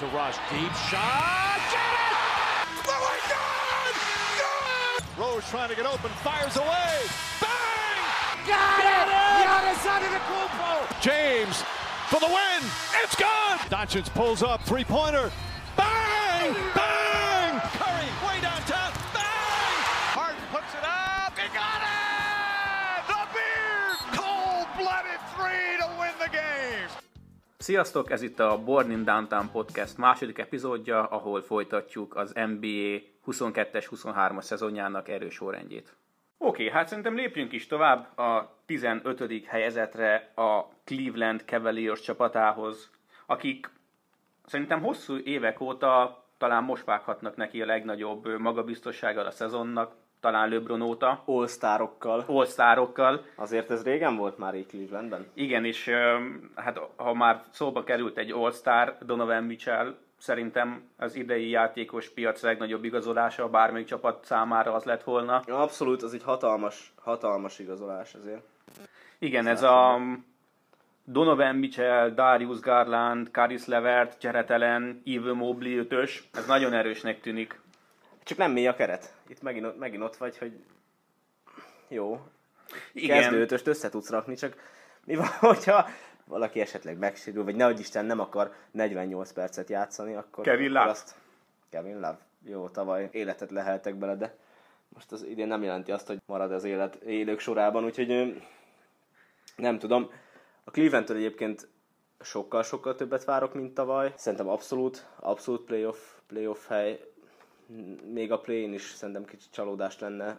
to rush. Deep shot. Get it! Oh my God! Good! Rose trying to get open, fires away. Bang! Got, it! Giannis Antetokounmpo. James for the win. It's good. Doncic pulls up, three Sziasztok, ez itt a Born in Downtown Podcast második epizódja, ahol folytatjuk az NBA 22-es, 23-as szezonjának erős sorrendjét. Oké, okay, hát szerintem lépjünk is tovább a 15. helyezetre a Cleveland Cavaliers csapatához, akik szerintem hosszú évek óta talán most vághatnak neki a legnagyobb magabiztossággal a szezonnak, talán LeBron óta, All-starokkal. all Azért ez régen volt már így Clevelandben. Igen, és hát ha már szóba került egy All-Star, Donovan Mitchell, szerintem az idei játékos piac legnagyobb igazolása bármelyik csapat számára az lett volna. Abszolút, az egy hatalmas, hatalmas igazolás azért. Igen, ez a Donovan Mitchell, Darius Garland, Caris Levert, Jared Allen, Mobley ötös, ez nagyon erősnek tűnik. Csak nem mély a keret. Itt megint, megint ott vagy, hogy jó, Igen, kezdőtöst össze tudsz rakni, csak mi van, hogyha valaki esetleg megsérül, vagy nehogy Isten nem akar 48 percet játszani, akkor... Kevin Love. Azt, Kevin Love. Jó, tavaly életet leheltek bele, de most az idén nem jelenti azt, hogy marad az élet élők sorában, úgyhogy nem tudom. A Cleveland-től egyébként sokkal-sokkal többet várok, mint tavaly. Szerintem abszolút, abszolút playoff, playoff hely. Még a play is szerintem kicsit csalódás lenne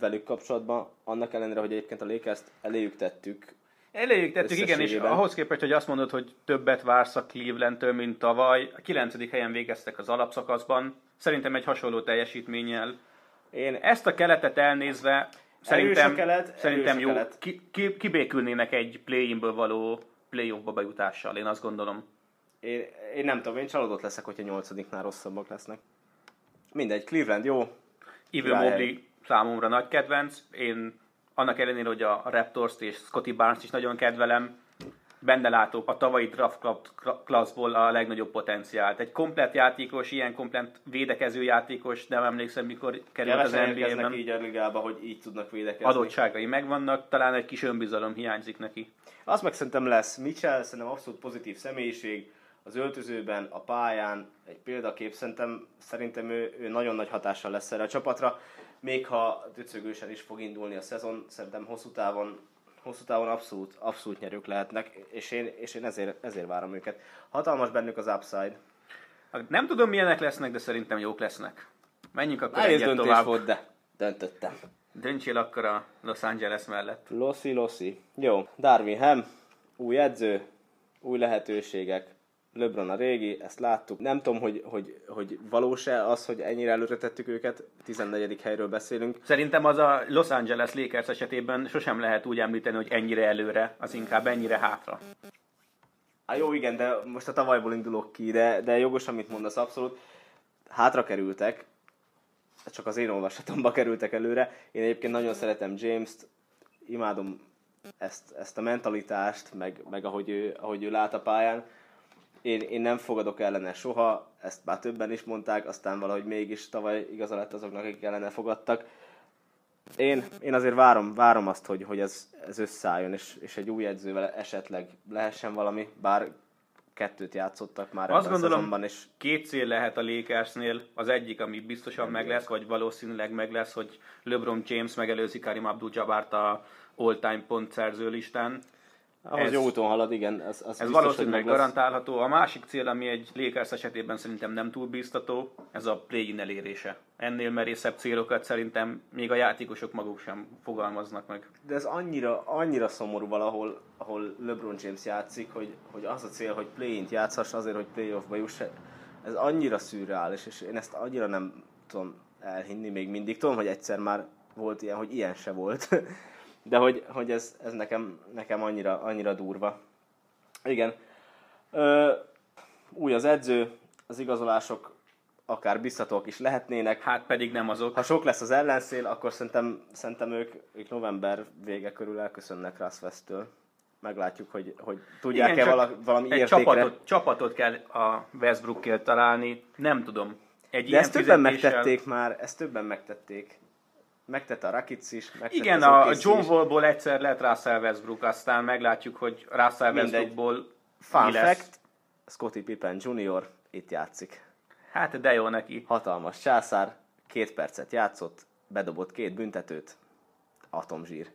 velük kapcsolatban. Annak ellenére, hogy egyébként a Lakers-t eléjük tettük. Eléjük tettük, igen, és ahhoz képest, hogy azt mondod, hogy többet vársz a Clevelandtől, mint tavaly, a 9. helyen végeztek az alapszakaszban, szerintem egy hasonló teljesítménnyel. Én Ezt a keletet elnézve szerintem, a kelet, szerintem erős a jó, kelet. ki, ki, kibékülnének egy play-inből való playoffba bejutással, én azt gondolom. Én, én nem tudom, én csalódott leszek, hogyha nyolcadiknál rosszabbak lesznek. Mindegy, Cleveland jó. Rájön. Mobley számomra nagy kedvenc, én annak ellenére, hogy a Raptors-t és Scotty Barnes is nagyon kedvelem, benne látok a tavalyi draft classból a legnagyobb potenciált. Egy komplet játékos, ilyen komplet védekező játékos, nem emlékszem, mikor került az NBA-ben. így a ligába, hogy így tudnak védekezni. Adottságai megvannak, talán egy kis önbizalom hiányzik neki. Azt meg szerintem lesz. Mitchell szerintem abszolút pozitív személyiség. Az öltözőben, a pályán, egy példakép, szerintem, szerintem ő, ő nagyon nagy hatással lesz erre a csapatra. Még ha döcögősen is fog indulni a szezon, szerintem hosszú távon, hosszú távon abszolút, abszolút nyerők lehetnek, és én, és én ezért, ezért várom őket. Hatalmas bennük az upside. Nem tudom milyenek lesznek, de szerintem jók lesznek. Menjünk akkor Nehéz egyet tovább. volt, de döntöttem. Döntsél akkor a Los Angeles mellett. Lossi, Lossi. Jó, Darwin Ham, új edző, új lehetőségek. LeBron a régi, ezt láttuk. Nem tudom, hogy, hogy, hogy valós-e az, hogy ennyire előre tettük őket. 14. helyről beszélünk. Szerintem az a Los Angeles Lakers esetében sosem lehet úgy említeni, hogy ennyire előre, az inkább ennyire hátra. Á, jó, igen, de most a tavalyból indulok ki, de, de jogos, amit mondasz, abszolút. Hátra kerültek, csak az én olvasatomba kerültek előre. Én egyébként nagyon szeretem James-t, imádom ezt, ezt a mentalitást, meg, meg ahogy, ő, ahogy ő lát a pályán. Én, én nem fogadok ellene soha, ezt már többen is mondták, aztán valahogy mégis tavaly igaza lett azoknak, akik ellene fogadtak. Én, én azért várom, várom azt, hogy, hogy ez, ez összeálljon, és, és egy új edzővel esetleg lehessen valami, bár kettőt játszottak már Azt gondolom, szezonban, és két cél lehet a Lakersnél. Az egyik, ami biztosan meg lesz, vagy valószínűleg meg lesz, hogy LeBron James megelőzi Karim Abdul-Jabbar-t a all-time pontszerző listán. Ahhoz ez- jó úton halad, igen. Az Ez biztos, valószínűleg garantálható. A másik cél, ami egy Lakers esetében szerintem nem túl biztató, ez a play-in elérése. Ennél merészebb célokat szerintem még a játékosok maguk sem fogalmaznak meg. De ez annyira, annyira szomorú valahol, ahol LeBron James játszik, hogy, hogy az a cél, hogy play-int játszhass azért, hogy playoffba juss. Ez annyira szürreális, és én ezt annyira nem tudom elhinni még mindig. Tudom, hogy egyszer már volt ilyen, hogy ilyen se volt. De hogy, hogy ez, ez nekem, nekem annyira, annyira durva. Igen. Ö, új az edző, az igazolások akár biztatók is lehetnének. Hát pedig nem azok. Ha sok lesz az ellenszél, akkor szerintem, szerintem ők, ők november vége körül elköszönnek Russ West-től. meglátjuk, hogy, hogy tudják-e vala, valami egy értékre. csapatot, csapatot kell a Westbrookért találni, nem tudom. Egy De ezt többen megtették már, ezt többen megtették. Megtette a Rakic is, megtette Igen, a John. Wallból egyszer lett Russell Westbrook, aztán meglátjuk, hogy Russell. Westbrookból Fun mi lesz. fact, Scottie Pippen Jr. itt játszik. Hát de jó neki. Hatalmas császár, két percet játszott, bedobott két büntetőt, atomzsír.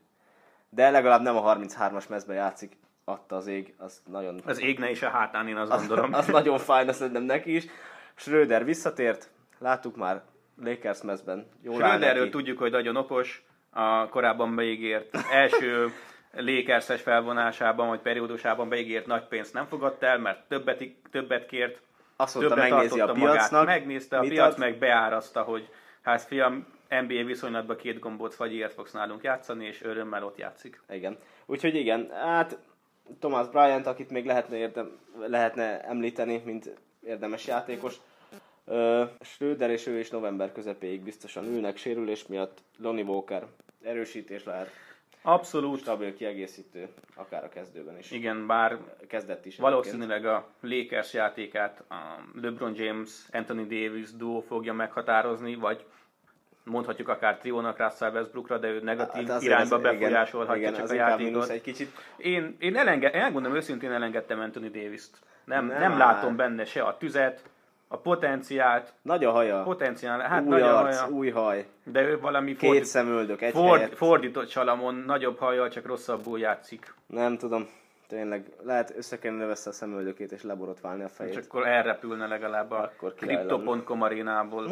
De legalább nem a 33-as mezbe játszik, adta az ég, az nagyon... Az égne is a hátán, én azt az, gondolom. az nagyon fájna szerintem neki is. Schröder visszatért, láttuk már Lakers mezben. Schröderről tudjuk, hogy nagyon okos, a korábban beígért első Lakers-es felvonásában, vagy periódusában beígért nagy pénzt nem fogadta el, mert többet, többet kért, Azt mondta, többet megnézi a tartotta magát, piacnak. megnézte a piac, ad. meg beárazta, hogy hát fiam, NBA viszonylatban két gombóc fagyért fogsz nálunk játszani, és örömmel ott játszik. Igen. Úgyhogy igen, hát Thomas Bryant, akit még lehetne, érdem, lehetne említeni, mint érdemes játékos. Schröder és ő is november közepéig biztosan ülnek sérülés miatt. Lonnie Walker erősítés lehet, Abszolút, stabil kiegészítő, akár a kezdőben is. igen, bár Kezdett is. Valószínűleg a Lakers játékát a LeBron James, Anthony Davis duo fogja meghatározni, vagy mondhatjuk akár triónak Russell Westbrookra, de ő negatív Hát azért irányba az- befolyásolhatja igen, csak az a játékot. egy kicsit. Én, én elenge, elmondom őszintén elengedtem Anthony Davis-t. Nem, Nem nem, áll. látom benne se a tüzet, a potenciált, Nagy a haja, potenciál, hát új nagy a arc, haja, új haj, de ő valami két fordít, szemöldök, egy ford, helyet. fordított salamon, nagyobb hajjal, csak rosszabbul játszik. Nem tudom, tényleg lehet össze kellene veszni a szemöldökét és leborotválni a fejét. És akkor elrepülne legalább a. Crypto.com arénából.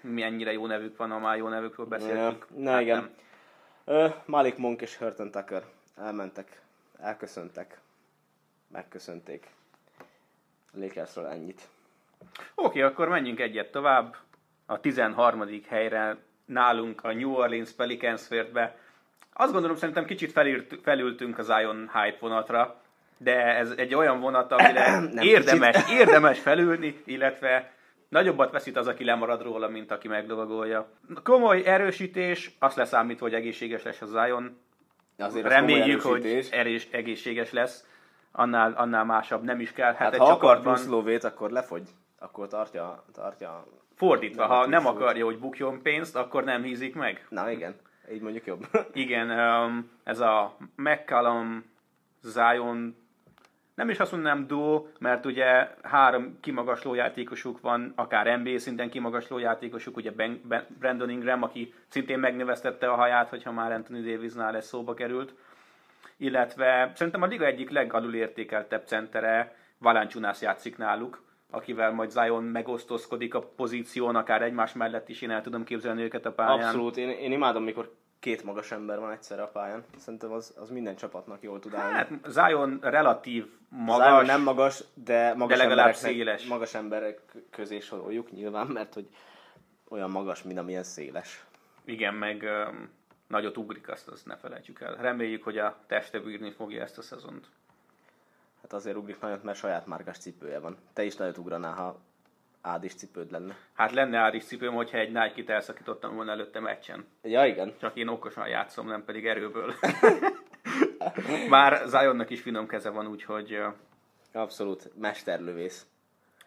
Mennyire jó nevük van, ha már jó nevükről beszéltünk. Ja, na Hát igen. nem. Ö, Malik Monk és Hurton Tucker elmentek, elköszöntek, megköszönték. A Lakersről ennyit. Oké, akkor menjünk egyet tovább. A 13. helyre nálunk a New Orleans Pelicans fért be. Azt gondolom, szerintem kicsit felírt, felültünk az Zion hype vonatra, de ez egy olyan vonat, amire érdemes, érdemes felülni, illetve nagyobbat veszít az, aki lemarad róla, mint aki meglovagolja. Komoly erősítés, azt leszámítva, hogy egészséges lesz a Zion, Azért az Reméljük, hogy erős, egészséges lesz. Annál, annál másabb nem is kell. Hát, Hát ha akar plusz lóvét, akkor lefogy. Akkor tartja, tartja. fordítva, nem ha nem akarja, hogy bukjon pénzt, akkor nem hízik meg. Na igen, így mondjuk jobb. Igen, um, ez a McCallum, Zion, nem is azt mondanám duo, mert ugye három kimagasló játékosuk van, akár NBA szinten kimagasló játékosuk, ugye ben, ben, Brandon Ingram, aki szintén megnövesztette a haját, hogyha már Anthony Davisnál ez szóba került. Illetve szerintem a liga egyik legalul értékeltebb centere, Valanciunas játszik náluk, akivel majd Zion megosztozkodik a pozíción, akár egymás mellett is, én el tudom képzelni őket a pályán. Abszolút, én, én imádom, mikor két magas ember van egyszerre a pályán. Szerintem az, az minden csapatnak jól tud állni. Hát Zion relatív magas, Zion nem magas, de magas, De legalább széles. magas emberek közé soroljuk nyilván, mert hogy olyan magas, mint amilyen széles. igen, meg um, nagyot ugrik, azt, azt ne felejtsük el. Reméljük, hogy a teste bírni fogja ezt a szezont. Hát azért ugrik nagyot, mert saját márkás cipője van. Te is nagyot ugranál, ha ádis cipőd lenne. Hát lenne áris cipőm, hogyha egy Nike-t elszakítottam volna előtte meccsen. Ja, igen. Csak én okosan játszom, nem pedig erőből. Bár Zionnak is finom keze van, úgyhogy Abszolút mesterlövész.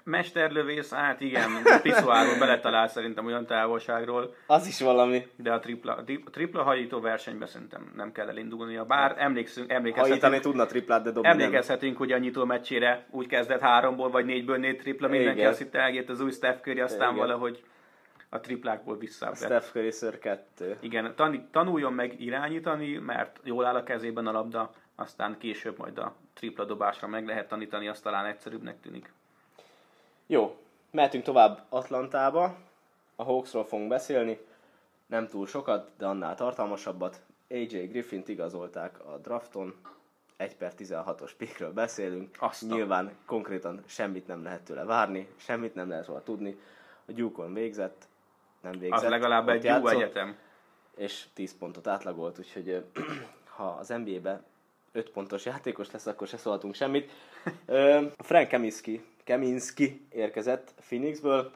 Mesterlövész, hát igen, a piszoárról beletalál szerintem olyan távolságról, Az is valami. de a tripla, tripla hajító versenyben szerintem nem kell elindulnia. Bár emlékszünk, Hajítani emlékezhetünk, tudna triplát, de dobni nem. emlékezhetünk, hogy a nyitó meccsére úgy kezdett háromból vagy négyből négy tripla, mindenki Igen. azt hitte elgét az új Steph Curry, aztán Igen. valahogy a triplákból visszavett. Steph Curry ször kettő. Igen, tani, tanuljon meg irányítani, mert jól áll a kezében a labda, aztán később majd a tripla dobásra meg lehet tanítani, azt talán egyszerűbbnek tűnik. Jó, mehetünk tovább Atlantába. A Hawksról fogunk beszélni. Nem túl sokat, de annál tartalmasabbat. AJ Griffint igazolták a drafton. 1 per 16-os pikről beszélünk. Azt a- Nyilván konkrétan semmit nem lehet tőle várni, semmit nem lehet róla tudni. A Duke-on végzett, nem végzett. Az legalább egy jó egyetem. És 10 pontot átlagolt, úgyhogy ha az NBA-be 5 pontos játékos lesz, akkor se szólhatunk semmit. Frank Kaminsky, Kaminsky érkezett Phoenixből.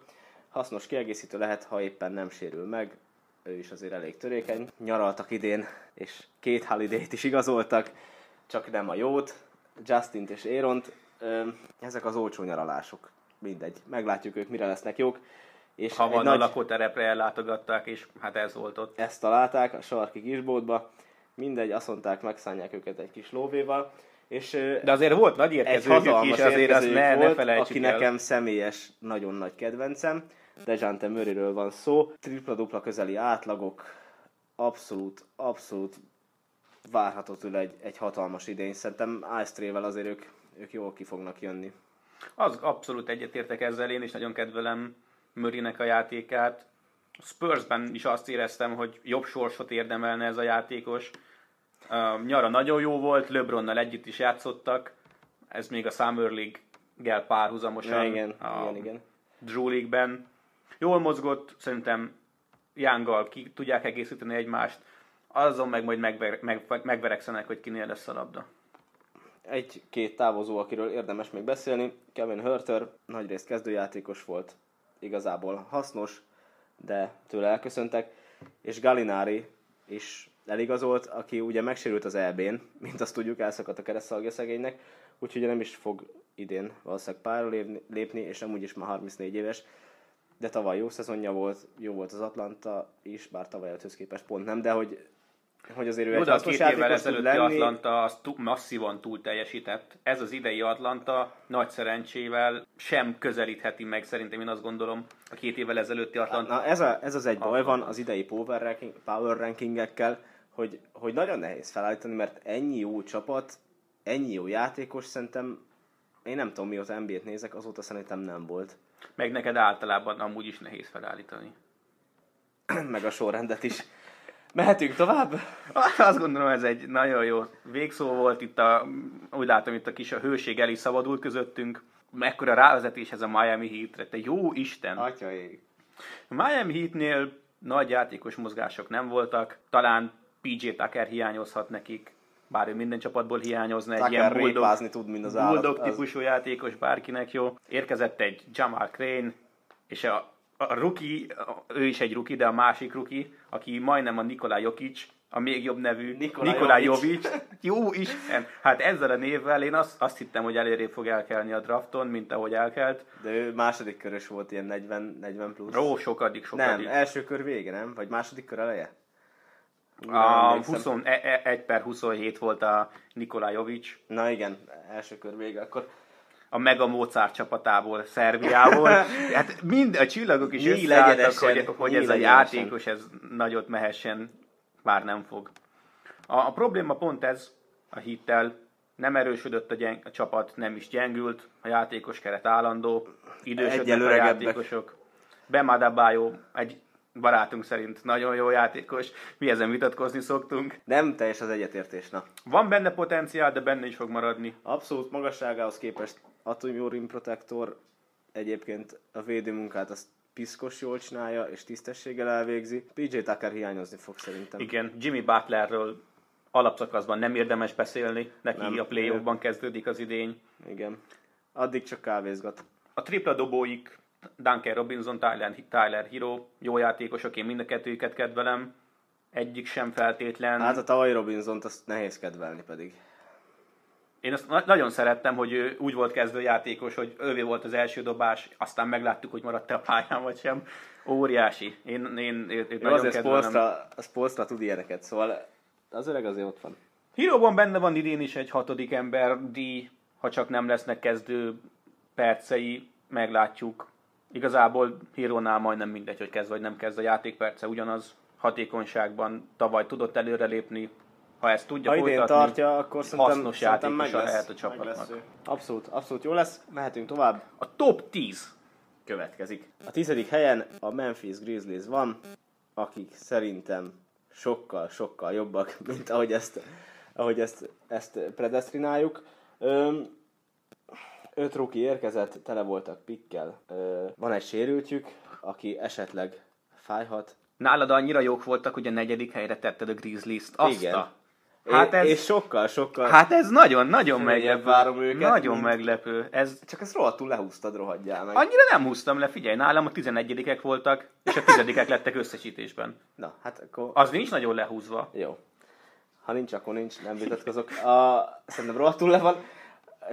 Hasznos kiegészítő lehet, ha éppen nem sérül meg. Ő is azért elég törékeny. Nyaraltak idén, és két holiday is igazoltak. csak nem a jót, Justint és Éront. Ezek az olcsó nyaralások. Mindegy, meglátjuk ők mire lesznek jók. És ha van nagy... a lakóterepre ellátogatták, és hát ez volt ott. Ezt találták a sarki kisboltba. Mindegy, azt mondták, megszállják őket egy kis lóvéval. És, De azért volt nagy érkezőjük is, azért azt ne, volt, ne felejtsük aki el. nekem személyes, nagyon nagy kedvencem. Dejante Murrayről van szó. Tripla-dupla közeli átlagok. Abszolút, abszolút várható tőle egy, egy hatalmas idény. Szerintem Ice azért ők, ők jól ki fognak jönni. Az abszolút egyetértek ezzel, én is nagyon kedvelem Mörinek a játékát. Spursben is azt éreztem, hogy jobb sorsot érdemelne ez a játékos. Uh, nyara nagyon jó volt, LeBronnal együtt is játszottak, ez még a Summer League-gel párhuzamosan. Ja, igen, a igen, igen. Drew League-ben. Jól mozgott, szerintem Younggal ki tudják egészíteni egymást, azon meg majd megver, meg, megverekszenek, hogy kinél lesz a labda. Egy-két távozó, akiről érdemes még beszélni, Kevin Hörter, nagyrészt kezdőjátékos volt, igazából hasznos, de tőle elköszöntek, és Galinari is eligazolt, aki ugye megsérült az EB-n, mint azt tudjuk, elszakadt a keresztalgja szegénynek, úgyhogy nem is fog idén valószínűleg pályára lépni, és amúgy is már 34 éves, de tavaly jó szezonja volt, jó volt az Atlanta is, bár tavaly előtthöz képest pont nem, de hogy hogy azért ő Jó, egy a két évvel ezelőtti lenni. Atlanta az t- masszívan túl teljesített. Ez az idei Atlanta nagy szerencsével sem közelítheti meg, szerintem én azt gondolom, a két évvel ezelőtti Atlanta. Na, ez, a, ez az egy baj van az idei power, ranking, power rankingekkel, hogy, hogy nagyon nehéz felállítani, mert ennyi jó csapat, ennyi jó játékos szerintem, én nem tudom mióta NBA-t nézek, azóta szerintem nem volt. Meg neked általában amúgy is nehéz felállítani. meg a sorrendet is. Mehetünk tovább? Azt gondolom, ez egy nagyon jó végszó volt. Itt a, úgy látom, itt a kis a hőség el is szabadult közöttünk. Mekkora rávezetés ez a Miami Heat-re. Te jó Isten! Atyaig. Miami Heatnél nagy játékos mozgások nem voltak. Talán PJ Tucker hiányozhat nekik bár ő minden csapatból hiányozna, egy ilyen bulldog, tud, mint az bulldog állat, típusú az... játékos, bárkinek jó. Érkezett egy Jamal Crane, és a a rookie, ő is egy rookie, de a másik rookie, aki majdnem a Nikolaj Jokic, a még jobb nevű Nikolaj, Nikolaj Jovic. Jó Isten! Hát ezzel a névvel én azt, azt hittem, hogy eléré fog elkelni a drafton, mint ahogy elkelt. De ő második körös volt, ilyen 40, 40 plusz. Ó, sokadik, sokadik. Nem, első kör vége, nem? Vagy második kör eleje? A 21 e, e, per 27 volt a Nikolaj Jovic. Na igen, első kör vége. Akkor a Mega Mozart csapatából, Szerbiából. Hát mind a csillagok is összeálltak, hogy, hogy ez a játékos, ez nagyot mehessen, bár nem fog. A, a probléma pont ez a hittel, nem erősödött a, gyeng, a csapat, nem is gyengült, a játékos keret állandó, idősödnek a játékosok. Bemadabájó egy barátunk szerint nagyon jó játékos, mi ezen vitatkozni szoktunk. Nem teljes az egyetértés, na. Van benne potenciál, de benne is fog maradni. Abszolút magasságához képest Atomium Rim Protector egyébként a védőmunkát azt piszkos jól csinálja, és tisztességgel elvégzi. PJ Tucker hiányozni fog szerintem. Igen, Jimmy Butlerről alapszakaszban nem érdemes beszélni, neki nem, a play kezdődik az idény. Igen, addig csak kávézgat. A tripla dobóik Duncan Robinson, Tyler, Tyler Hero, jó játékosok, én mind a kettőjüket kedvelem. Egyik sem feltétlen. Hát a tavalyi Robinson-t azt nehéz kedvelni pedig. Én azt na- nagyon szerettem, hogy ő úgy volt kezdőjátékos, hogy ővé volt az első dobás, aztán megláttuk, hogy maradt a pályán vagy sem. Óriási. Én, én, én, én nagyon azért Spolstra, a Spolstra tud ilyeneket, szóval az öreg azért ott van. Híróban benne van idén is egy hatodik ember, díj, ha csak nem lesznek kezdő percei, meglátjuk. Igazából Hírónál majdnem mindegy, hogy kezd vagy nem kezd a játékperce, ugyanaz hatékonyságban tavaly tudott előrelépni, ha ezt tudja ha folytatni, tartja, akkor szerintem, hasznos szerintem meg lesz, lehet a csapatnak. Abszolút, abszolút jó lesz. Mehetünk tovább. A top 10 következik. A tizedik helyen a Memphis Grizzlies van, akik szerintem sokkal, sokkal jobbak, mint ahogy ezt, ahogy ezt, ezt predestináljuk. Öm, öt ruki érkezett, tele voltak pikkel. Ö, van egy sérültjük, aki esetleg fájhat. Nálad annyira jók voltak, hogy a negyedik helyre tetted a Grizzlies-t. Azt Igen. A... Hát ez, és sokkal, sokkal... Hát ez nagyon, nagyon meglepő. várom őket. Nagyon mint... meglepő. Ez... Csak ezt rohadtul lehúztad, rohadjál meg. Annyira nem húztam le, figyelj, nálam a tizenegyedikek voltak, és a tizedikek lettek összesítésben. Na, hát akkor... Az nincs nagyon lehúzva. Jó. Ha nincs, akkor nincs, nem vitatkozok. A, szerintem rohadtul le van.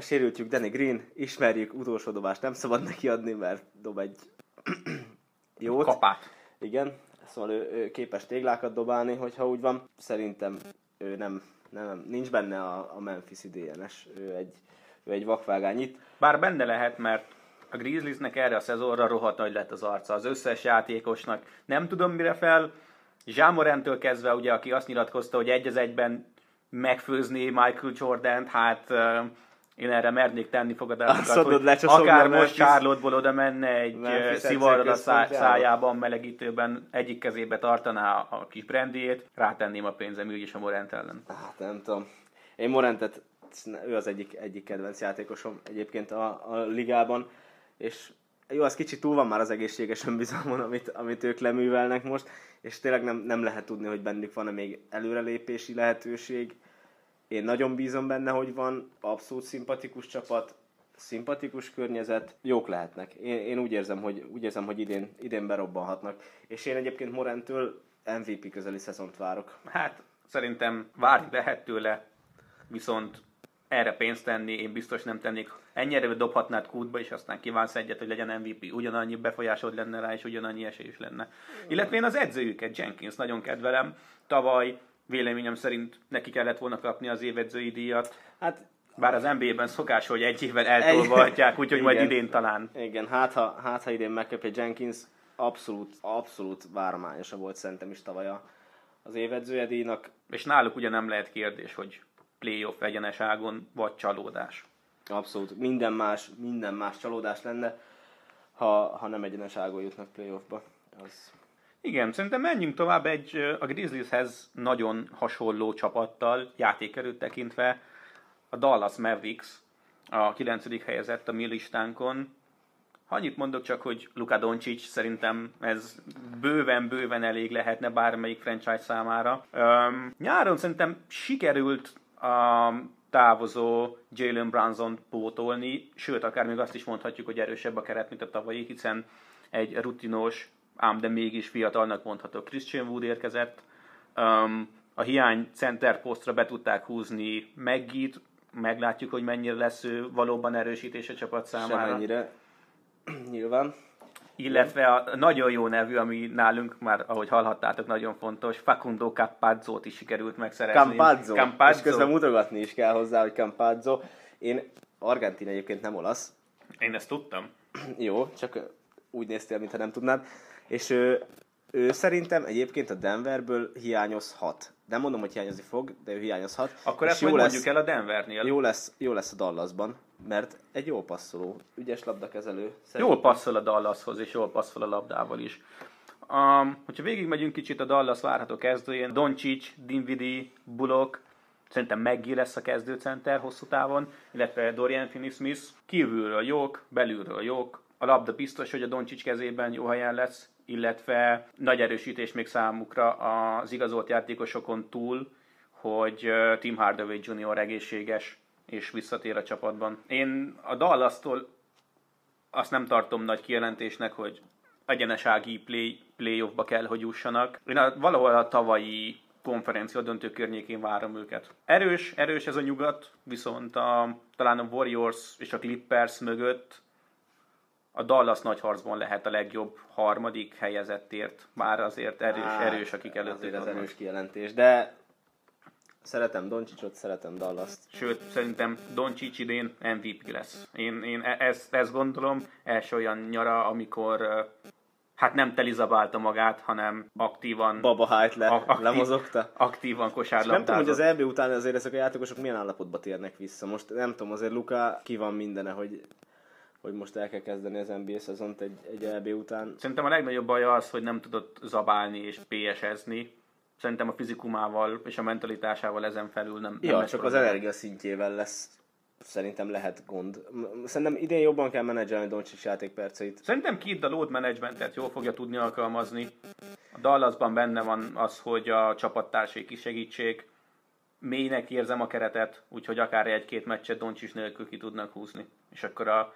Sérültjük Danny Green, ismerjük, utolsó dobást nem szabad neki adni, mert dob egy jót. Kapát. Igen, szóval ő, ő képes téglákat dobálni, hogyha úgy van. Szerintem ő nem, nem nincs benne a, a Memphis DNS, ő egy, ő egy vakvágány itt. Bár benne lehet, mert a Grizzliesnek erre a szezonra rohadt nagy lett az arca. Az összes játékosnak nem tudom mire fel. Zsámorentől kezdve, ugye, aki azt nyilatkozta, hogy egy az egyben megfőzni Michael Jordan-t, hát én erre mernék tenni fogadásokat, hogy akár most Charlotte-ból oda menne egy szivarod a szá- szájában, melegítőben, egyik kezébe tartaná a kis brandiét, rátenném a pénzem úgyis a Morent ellen. Hát nem tudom. Én Morentet, ő az egyik, egyik kedvenc játékosom egyébként a, a ligában, és jó, az kicsit túl van már az egészséges önbizalmon, amit, amit ők leművelnek most, és tényleg nem, nem lehet tudni, hogy bennük van-e még előrelépési lehetőség. Én nagyon bízom benne, hogy van abszolút szimpatikus csapat, szimpatikus környezet, jók lehetnek. Én, én úgy érzem, hogy, úgy érzem, hogy idén, idén berobbanhatnak. És én egyébként Morentől MVP közeli szezont várok. Hát szerintem várni lehet tőle, viszont erre pénzt tenni, én biztos nem tennék. Ennyire dobhatnád kútba, és aztán kívánsz egyet, hogy legyen MVP. Ugyanannyi befolyásod lenne rá, és ugyanannyi esély is lenne. Illetve én az edzőjüket, Jenkins, nagyon kedvelem. Tavaly véleményem szerint neki kellett volna kapni az évedzői díjat. Hát bár az NBA-ben szokás, hogy egy évvel eltolvatják, úgyhogy majd idén talán. Igen, hát ha, hát ha idén megkapja Jenkins, abszolút, abszolút várományosa volt szerintem is tavaly az évedzője díjnak. És náluk ugye nem lehet kérdés, hogy playoff egyeneságon, vagy csalódás. Abszolút. Minden más, minden más csalódás lenne, ha, ha nem egyeneságon jutnak playoffba. Az... Igen, szerintem menjünk tovább egy a Grizzlieshez nagyon hasonló csapattal, játékerőt tekintve, a Dallas Mavericks, a 9. helyezett a mi listánkon. Annyit mondok csak, hogy Luka Doncic szerintem ez bőven-bőven elég lehetne bármelyik franchise számára. Um, nyáron szerintem sikerült a távozó Jalen Brunson pótolni, sőt, akár még azt is mondhatjuk, hogy erősebb a keret, mint a tavalyi, hiszen egy rutinos, ám de mégis fiatalnak mondható Christian Wood érkezett. Um, a hiány center posztra be tudták húzni Meggit, meglátjuk, hogy mennyire lesz ő valóban erősítés a csapat számára. Semennyire, nyilván illetve a nagyon jó nevű, ami nálunk már, ahogy hallhattátok, nagyon fontos, Facundo Campazzo-t is sikerült megszerezni. Campazzo. Campazzo. És közben mutogatni is kell hozzá, hogy Campazzo. Én argentin egyébként nem olasz. Én ezt tudtam. jó, csak úgy néztél, mintha nem tudnád. És ő, ő szerintem egyébként a Denverből hiányozhat. Nem mondom, hogy hiányozni fog, de ő hiányozhat. Akkor ezt majd mondjuk el a Denvernél. Jó lesz, jó lesz a Dallasban mert egy jó passzoló, ügyes labdakezelő. Szerintem. Jól passzol a Dallashoz, és jól passzol a labdával is. Um, hogyha végigmegyünk kicsit a Dallas várható kezdőjén, Doncic, Dinvidi, Bullock, szerintem Meggi lesz a kezdőcenter hosszú távon, illetve Dorian Finney-Smith. Kívülről jók, belülről jók. A labda biztos, hogy a Doncic kezében jó helyen lesz, illetve nagy erősítés még számukra az igazolt játékosokon túl, hogy Tim Hardaway Jr. egészséges, és visszatér a csapatban. Én a Dallas-tól azt nem tartom nagy kijelentésnek, hogy egyenesági play, playoffba kell, hogy jussanak. Én a, valahol a tavalyi konferencia döntő környékén várom őket. Erős, erős ez a nyugat, viszont a, talán a Warriors és a Clippers mögött a Dallas nagy harcban lehet a legjobb harmadik helyezettért, már azért erős, erős akik előtt. Azért az erős kijelentés, de Szeretem Doncsicsot, szeretem Dallas-t. Sőt, szerintem Doncsics idén MVP lesz. Én, én e- ezt, ezt gondolom, első olyan nyara, amikor hát nem telizabálta magát, hanem aktívan... Baba hájt le, aktív, lemozogta. Aktívan kosárlabdázott. Nem tudom, hogy az EB után azért ezek a játékosok milyen állapotba térnek vissza. Most nem tudom, azért Luka ki van mindene, hogy hogy most el kell kezdeni az NBA szezont egy, egy EB után. Szerintem a legnagyobb baj az, hogy nem tudott zabálni és PS-ezni, szerintem a fizikumával és a mentalitásával ezen felül nem, ja, nem csak probléma. az energia szintjével lesz szerintem lehet gond. Szerintem idén jobban kell menedzselni Doncsics játékperceit. Szerintem Kid a load managementet jól fogja tudni alkalmazni. A Dallasban benne van az, hogy a csapattársai is segítsék. Mélynek érzem a keretet, úgyhogy akár egy-két meccset Doncsics nélkül ki tudnak húzni. És akkor a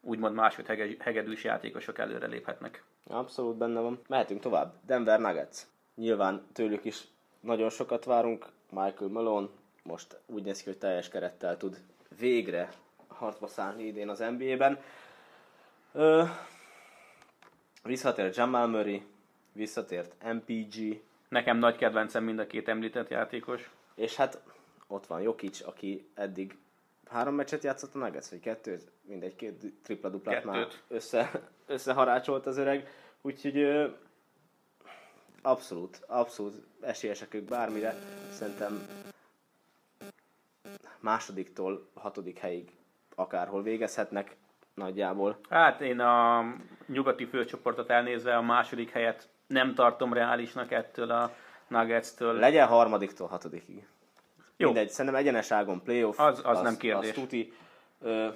úgymond máshogy hegedűs játékosok előre léphetnek. Abszolút benne van. Mehetünk tovább. Denver Nuggets nyilván tőlük is nagyon sokat várunk. Michael Malone most úgy néz ki, hogy teljes kerettel tud végre harcba szállni idén az NBA-ben. Ö, visszatért Jamal Murray, visszatért MPG, Nekem nagy kedvencem mind a két említett játékos. és hát ott van Jokic, aki eddig három meccset játszott a Nuggets, vagy kettőt, mindegy, két tripla-duplát már Kettőt. össze, összeharácsolt az öreg, úgyhogy abszolút, abszolút esélyesek ők bármire, szerintem másodiktól hatodik helyig akárhol végezhetnek nagyjából. Hát én a nyugati főcsoportot elnézve a második helyet nem tartom reálisnak ettől a Nuggets-től. Legyen harmadiktól hatodikig. Jó. Mindegy, szerintem egyeneságon playoff. Az- az nem kérdés. Az tuti. Ö,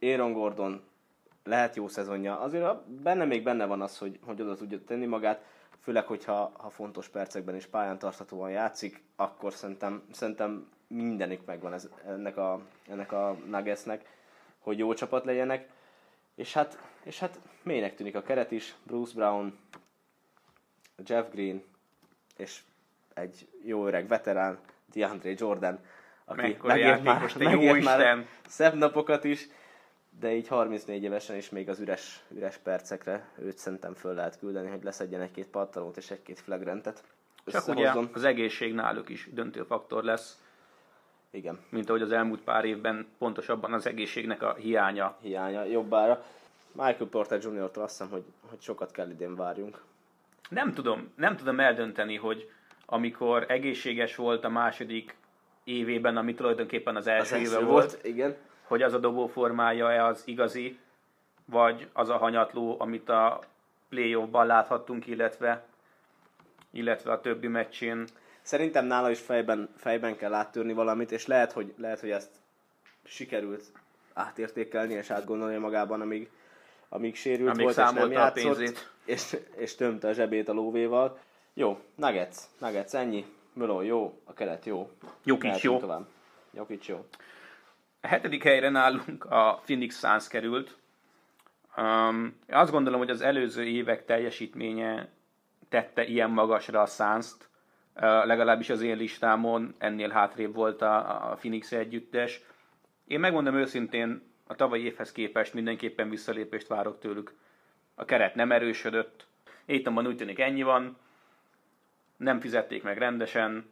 Aaron Gordon lehet jó szezonja. Azért a- benne még benne van az, hogy, hogy oda tudja tenni magát, főleg, hogyha ha fontos percekben is pályán tarthatóan játszik, akkor szerintem, szerintem mindenik megvan ez, ennek, a, ennek a Nuggetsnek, hogy jó csapat legyenek. És hát, és hát mélynek tűnik a keret is, Bruce Brown, Jeff Green, és egy jó öreg veterán, DeAndre Jordan, aki Mekkora te jó megélt már szebb napokat is, de így 34 évesen is még az üres, üres percekre őt szerintem föl lehet küldeni, hogy leszedjen egy-két pattanót és egy-két flagrantet. Csak ugye az egészség náluk is döntő faktor lesz, Igen, mint ahogy az elmúlt pár évben pontosabban az egészségnek a hiánya. hiánya jobbára. Michael Porter Jr.-tól azt hiszem, hogy, hogy sokat kell idén várjunk. Nem tudom, nem tudom eldönteni, hogy amikor egészséges volt a második évében, ami tulajdonképpen az első, Az éve volt, volt, igen. Hogy az a dobó formája-e az igazi, vagy az a hanyatló, amit a playoffban láthattunk, illetve, illetve a többi meccsén. Szerintem nála is fejben, fejben kell áttörni valamit, és lehet, hogy, lehet, hogy ezt sikerült átértékelni és átgondolni magában, amíg, amíg sérült Amíg volt, és nem játszott, pénzét. és, és tömte a zsebét a lóvéval. Jó, Nuggets, Nuggets ennyi, Mölon jó, a keret jó. Jokic jó. Tovább. Jokic jó. A hetedik helyre nálunk a Phoenix Suns került. Um, azt gondolom, hogy az előző évek teljesítménye tette ilyen magasra a Suns-t. Uh, legalábbis az én listámon ennél hátrébb volt a, a Phoenix együttes. Én megmondom őszintén, a tavalyi évhez képest mindenképpen visszalépést várok tőlük. A keret nem erősödött. Étomban úgy tűnik ennyi van. Nem fizették meg rendesen.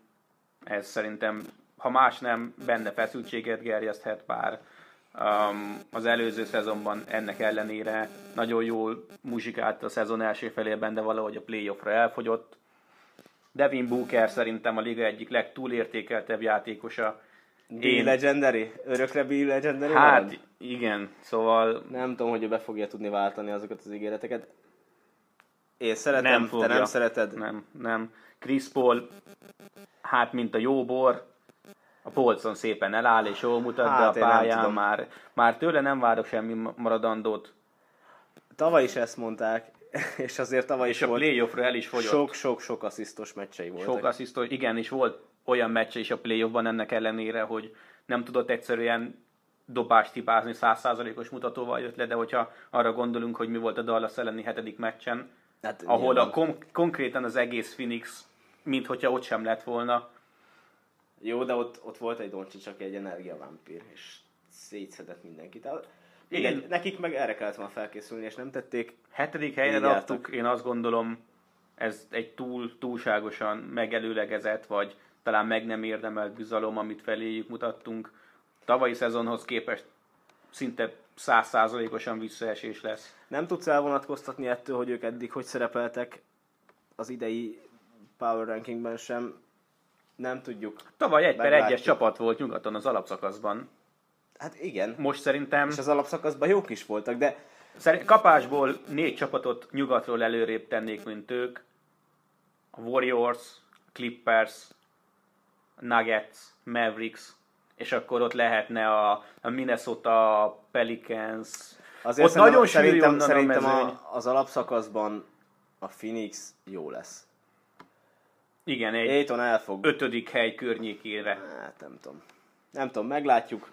Ez szerintem, ha más nem, benne feszültséget gerjeszthet, bár um, az előző szezonban ennek ellenére nagyon jól muzsikált a szezon első felében, de valahogy a playoffra elfogyott. Devin Booker szerintem a liga egyik legtúlértékeltebb játékosa. Be Én- Legendary? Örökre Be Legendary Hát marad? igen, szóval Nem tudom, hogy ő be fogja tudni váltani azokat az ígéreteket. Én szeretem, nem te fogja. nem szereted. Nem, nem. Chris Paul, hát mint a jó bor, a polcon szépen eláll és jól mutat, Hát, de a nem pályán már, már tőle nem várok semmi maradandót. Tavaly is ezt mondták, és azért tavaly És is a volt playoffra el is fogyott. sok-sok-sok asszisztos meccsei voltak. Sok asszisztól, igen, és volt olyan meccse is a playoffban ennek ellenére, hogy nem tudott egyszerűen dobást hibázni, százszázalékos mutatóval jött le, de hogyha arra gondolunk, hogy mi volt a Dallas elleni hetedik meccsen, Hát, ahol nyilván. a kon- konkrétan az egész Phoenix, mint hogyha ott sem lett volna, Jó, de ott, ott volt egy Doncsics, aki egy energiavámpír, és szétszedett mindenkit. Én- igen, nekik meg erre kellett volna felkészülni, és nem tették. hetedik raktuk, álltak. én azt gondolom, ez egy túl, túlságosan megelőlegezett, vagy talán meg nem érdemelt bizalom, amit feléjük mutattunk. Tavalyi szezonhoz képest szinte százszázalékosan visszaesés lesz. Nem tudsz elvonatkoztatni ettől, hogy ők eddig hogy szerepeltek az idei Power Rankingben sem. Nem tudjuk. Tavaly egy per egyes csapat volt nyugaton az alapszakaszban. Hát igen, Most szerintem és az alapszakaszban jók is voltak, de Szerint kapásból négy csapatot nyugatról előrébb tennék, mint ők. A Warriors, Clippers, Nuggets, Mavericks, és akkor ott lehetne a, a Minnesota, Pelicans. azért ott nagyon sűrű szerintem, szerintem a, az alapszakaszban a Phoenix jó lesz. Igen, egy Aiton el fog ötödik hely környékére. Hát nem tudom. Nem tudom, meglátjuk.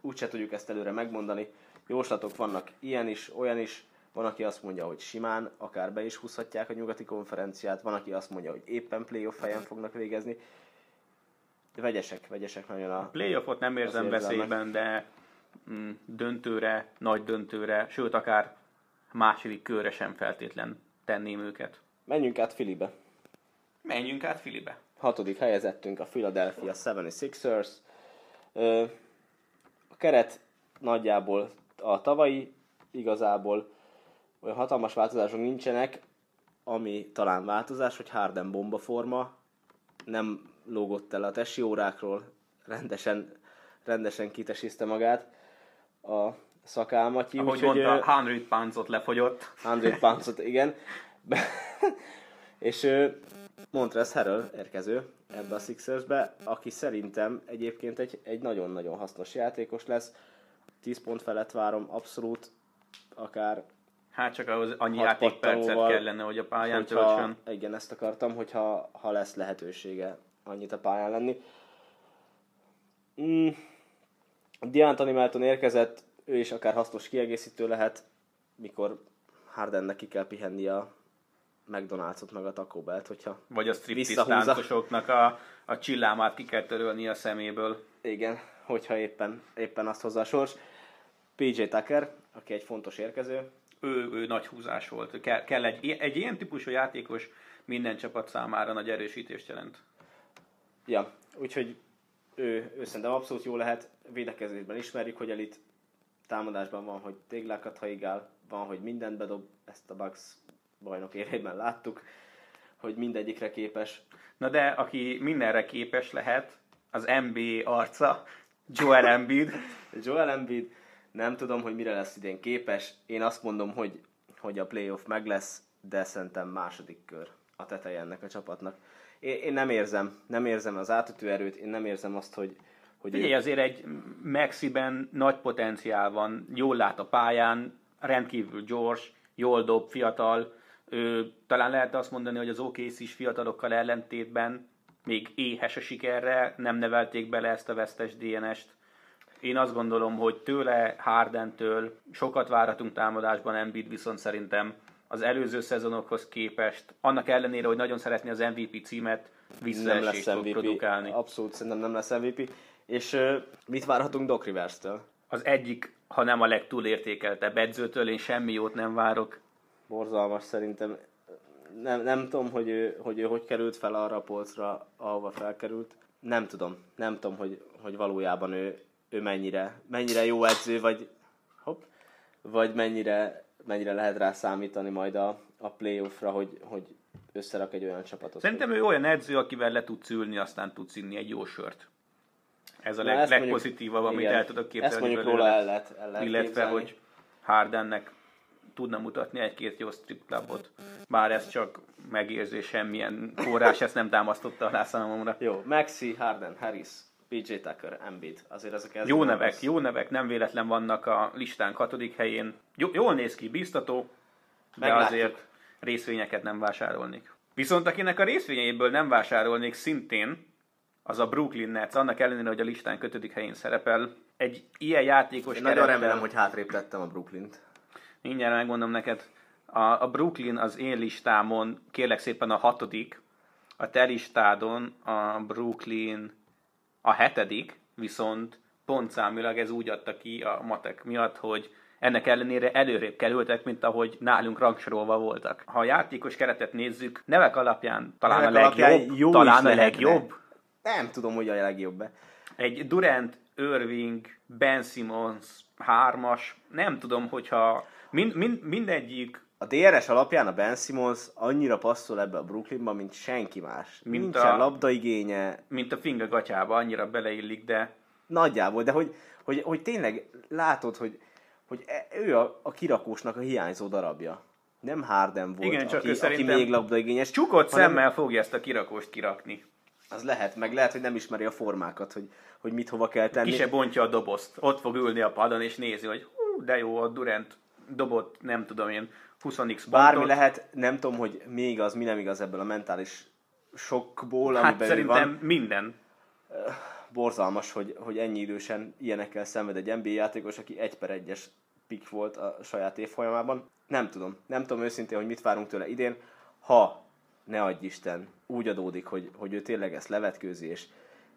Úgyse tudjuk ezt előre megmondani. Jóslatok vannak ilyen is, olyan is. van, aki azt mondja, hogy simán, akár be is húzhatják a nyugati konferenciát, van, aki azt mondja, hogy éppen playoff helyen fognak végezni. Vegyesek, vegyesek nagyon a... Playoffot nem érzem veszélyben, de mm, döntőre, nagy döntőre, sőt akár második körre sem feltétlen tenném őket. Menjünk át Filibe. Menjünk át Filibe. Hatodik helyezettünk a Philadelphia 76ers. Ö, A keret nagyjából a tavalyi, igazából olyan hatalmas változások nincsenek, ami talán változás, hogy Harden bomba forma, nem lógott el a tesi órákról, rendesen, rendesen kitesiszte magát a szakálmatyi. Ahogy úgyhogy, mondta, ö, 100 pounds lefogyott. 100 pounds igen. és Montrezl Harrell érkező ebbe a Sixersbe, aki szerintem egyébként egy, egy nagyon-nagyon hasznos játékos lesz. 10 pont felett várom, abszolút, akár Hát csak ahhoz annyi játékpercet kellene, hogy a pályán töltsön. igen, ezt akartam, hogyha ha lesz lehetősége annyit a pályán lenni. Mm, D'Antoni Melton érkezett, ő is akár hasznos kiegészítő lehet, mikor Hardennek ki kell pihenni a McDonald's-ot meg a Taco Bell-t, hogyha Vagy a táncosoknak a, a csillámát ki kell törölni a szeméből. igen, hogyha éppen, éppen azt hozza a sors. PJ Tucker, aki egy fontos érkező, Ő, ő nagy húzás volt. Kell, kell egy, egy ilyen típusú játékos minden csapat számára nagy erősítést jelent. Ja, úgyhogy ő, ő szerintem abszolút jó lehet. Védekezésben ismerjük, hogy elit támadásban van, hogy téglákat haigál, van, hogy mindent bedob, ezt a Bucks bajnok évében láttuk, hogy mindegyikre képes. Na de aki mindenre képes lehet, az NBA arca, Joel Embiid. Joel Embiid, nem tudom, hogy mire lesz idén képes. Én azt mondom, hogy, hogy a playoff meg lesz, de szerintem második kör a teteje ennek a csapatnak. Én, én nem érzem, nem érzem az átütő erőt, én nem érzem azt, hogy, hogy Figyelj, azért egy Maxiben nagy potenciál van, jól lát a pályán, rendkívül gyors, jól dob, fiatal. Ő, talán lehet azt mondani, hogy az OKC is fiatalokkal ellentétben még éhes a sikerre, nem nevelték bele ezt a vesztes DNS-t. Én azt gondolom, hogy tőle, Hardentől sokat várhatunk támadásban, Embiid viszont szerintem az előző szezonokhoz képest, annak ellenére, hogy nagyon szeretné az MVP címet, visszaesést fog MVP. produkálni. Abszolút szerintem nem lesz MVP. És ö, mit várhatunk Doc Rivers-től? az egyik, ha nem a legtúlértékeltebb edzőtől, én semmi jót nem várok. Borzalmas szerintem. Nem, nem tudom, hogy ő, hogy ő hogy került fel arra a polcra, ahova felkerült. Nem tudom. Nem tudom, hogy, hogy valójában ő, ő mennyire, mennyire jó edző, vagy, hopp, vagy mennyire, mennyire lehet rá számítani majd a, a playoffra, hogy, hogy összerak egy olyan csapatot. Szerintem ő olyan edző, akivel le tudsz ülni, aztán tudsz inni egy jó sört. Ez a leg, ezt mondjuk- legpozitívabb, amit igen, el tudok képzelni. Ezt mondjuk róla el lehet, el lehet Illetve, képzelni. hogy Hardennek tudna mutatni egy-két jó strip clubot. Bár ez csak megérzés, semmilyen forrás ezt nem támasztotta alá számomra. Jó, Maxi, Harden, Harris, PJ Tucker, Embiid. Azért ezek ez Jó nevek, rossz. jó nevek, nem véletlen vannak a listán hatodik helyén. Jó, jól néz ki, biztató, de Meglátjuk. azért részvényeket nem vásárolnék. Viszont akinek a részvényeiből nem vásárolnék szintén, az a Brooklyn Nets, annak ellenére, hogy a listán kötödik helyén szerepel. Egy ilyen játékos Én nagyon kerettel- remélem, hogy hátrébb tettem a Brooklynt. Mindjárt megmondom neked. A, a Brooklyn az én listámon kérlek szépen a hatodik, a te listádon a Brooklyn a hetedik, viszont pontszámilag ez úgy adta ki a matek miatt, hogy ennek ellenére előrébb kerültek, mint ahogy nálunk rangsorolva voltak. Ha a játékos keretet nézzük, nevek alapján talán Nevek a alapján legjobb, jó talán a legjobb. Nem tudom, hogy a legjobb -e. Egy Durant, Irving, Ben Simmons, hármas, nem tudom, hogyha mind, mind, mindegyik A DRS alapján a Ben Simmons annyira passzol ebbe a Brooklynba, mint senki más. Mint Nincsen a- labdaigénye, mint a finga gatyába, annyira beleillik, de nagyjából, de hogy, hogy, hogy tényleg látod, hogy, hogy e- ő a, a kirakósnak a hiányzó darabja. Nem Harden volt, Igen, csak aki, ő aki még labdaigényes. csukott hanem szemmel fogja ezt a kirakóst kirakni. Az lehet, meg lehet, hogy nem ismeri a formákat, hogy, hogy mit hova kell tenni. Ki se bontja a dobozt. Ott fog ülni a padon, és nézi, hogy hú, de jó, a Durant dobott, nem tudom én, 20x Bármi lehet, nem tudom, hogy mi igaz, mi nem igaz ebből a mentális sokból, Hát amiben szerintem van. minden. Borzalmas, hogy, hogy ennyi idősen ilyenekkel szenved egy NBA játékos, aki egy per egyes pick volt a saját évfolyamában. Nem tudom, nem tudom őszintén, hogy mit várunk tőle idén. Ha, ne adj Isten, úgy adódik, hogy, hogy ő tényleg ezt levetkőzi, és,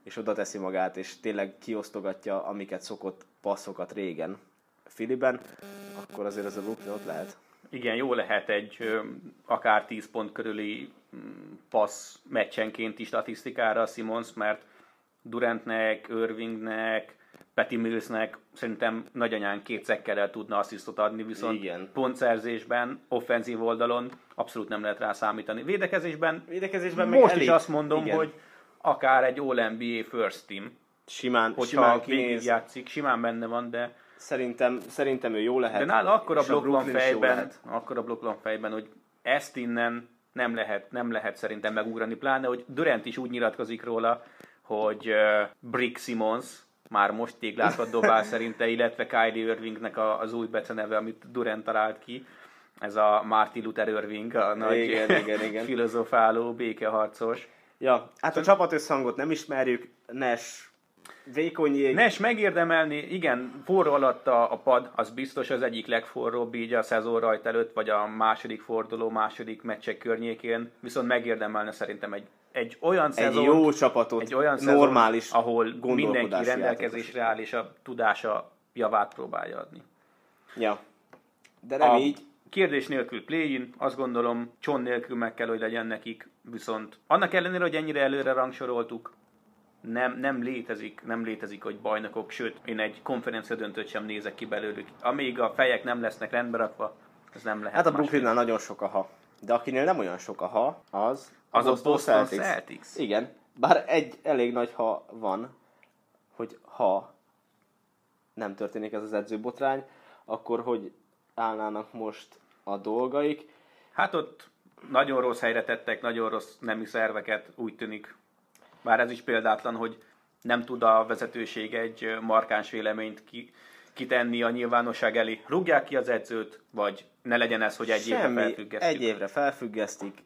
és oda teszi magát, és tényleg kiosztogatja, amiket szokott passzokat régen Filiben, akkor azért ez a Brooklyn ott lehet. Igen, jó lehet egy akár 10 pont körüli mm, passz meccsenkénti statisztikára Simons, mert Durantnek, Irvingnek, Petty Millsnek szerintem nagyanyán két el tudna asszisztot adni, viszont Igen. pontszerzésben, offenzív oldalon abszolút nem lehet rá számítani. Védekezésben, Védekezésben meg most elég, is azt mondom, igen. hogy akár egy All-NBA first team, simán, hogyha simán kinéz. játszik, simán benne van, de Szerintem, szerintem ő jó lehet. de nála akkor a blokk van fejben, akkor a blokk van fejben, hogy ezt innen nem lehet, nem lehet szerintem megugrani, pláne, hogy Durant is úgy nyilatkozik róla, hogy uh, Brick Simmons már most téglákat dobál szerinte, illetve Kylie Irvingnek az új beceneve, amit Durant talált ki, ez a Martin Luther Irving, a nagy Igen, igen, igen. filozofáló, békeharcos. Ja, hát a csapat összhangot nem ismerjük, Nes vékony jég. Nes megérdemelni, igen, forró alatt a, a pad, az biztos az egyik legforróbb így a szezon rajt előtt, vagy a második forduló, második meccsek környékén, viszont megérdemelne szerintem egy, egy olyan egy szezon, jó csapatot, egy olyan normális szezon, ahol mindenki rendelkezésre áll, és a tudása javát próbálja adni. Ja. De nem a így. Kérdés nélkül play-in, azt gondolom, cson nélkül meg kell, hogy legyen nekik, viszont annak ellenére, hogy ennyire előre rangsoroltuk, nem, nem létezik, nem létezik, hogy bajnokok, sőt, én egy konferencia döntőt sem nézek ki belőlük. Amíg a fejek nem lesznek rendbe rakva, ez nem lehet Hát a. Brooklynnál nagyon sok a ha. De akinél nem olyan sok a ha, az Az a Boston Celtics. Igen. Bár egy elég nagy ha van, hogy ha nem történik ez az edzőbotrány, akkor hogy állnának most a dolgaik. Hát ott nagyon rossz helyre tettek, nagyon rossz nemi szerveket, úgy tűnik. Bár ez is példátlan, hogy nem tud a vezetőség egy markáns véleményt ki, kitenni a nyilvánosság elé. Rúgják ki az edzőt, vagy ne legyen ez, hogy egy évre felfüggesztjük. egy évre felfüggesztik,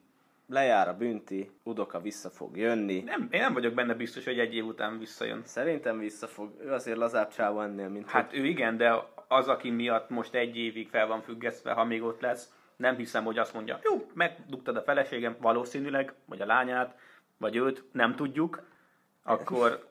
lejár a bünti, Udoka vissza fog jönni. Nem, én nem vagyok benne biztos, hogy egy év után visszajön. Szerintem vissza fog. Ő azért lazább csávó ennél, mint Hát ő igen, de az, aki miatt most egy évig fel van függesztve, ha még ott lesz, nem hiszem, hogy azt mondja, jó, megdugtad a feleségem, valószínűleg, vagy a lányát, vagy őt, nem tudjuk, akkor,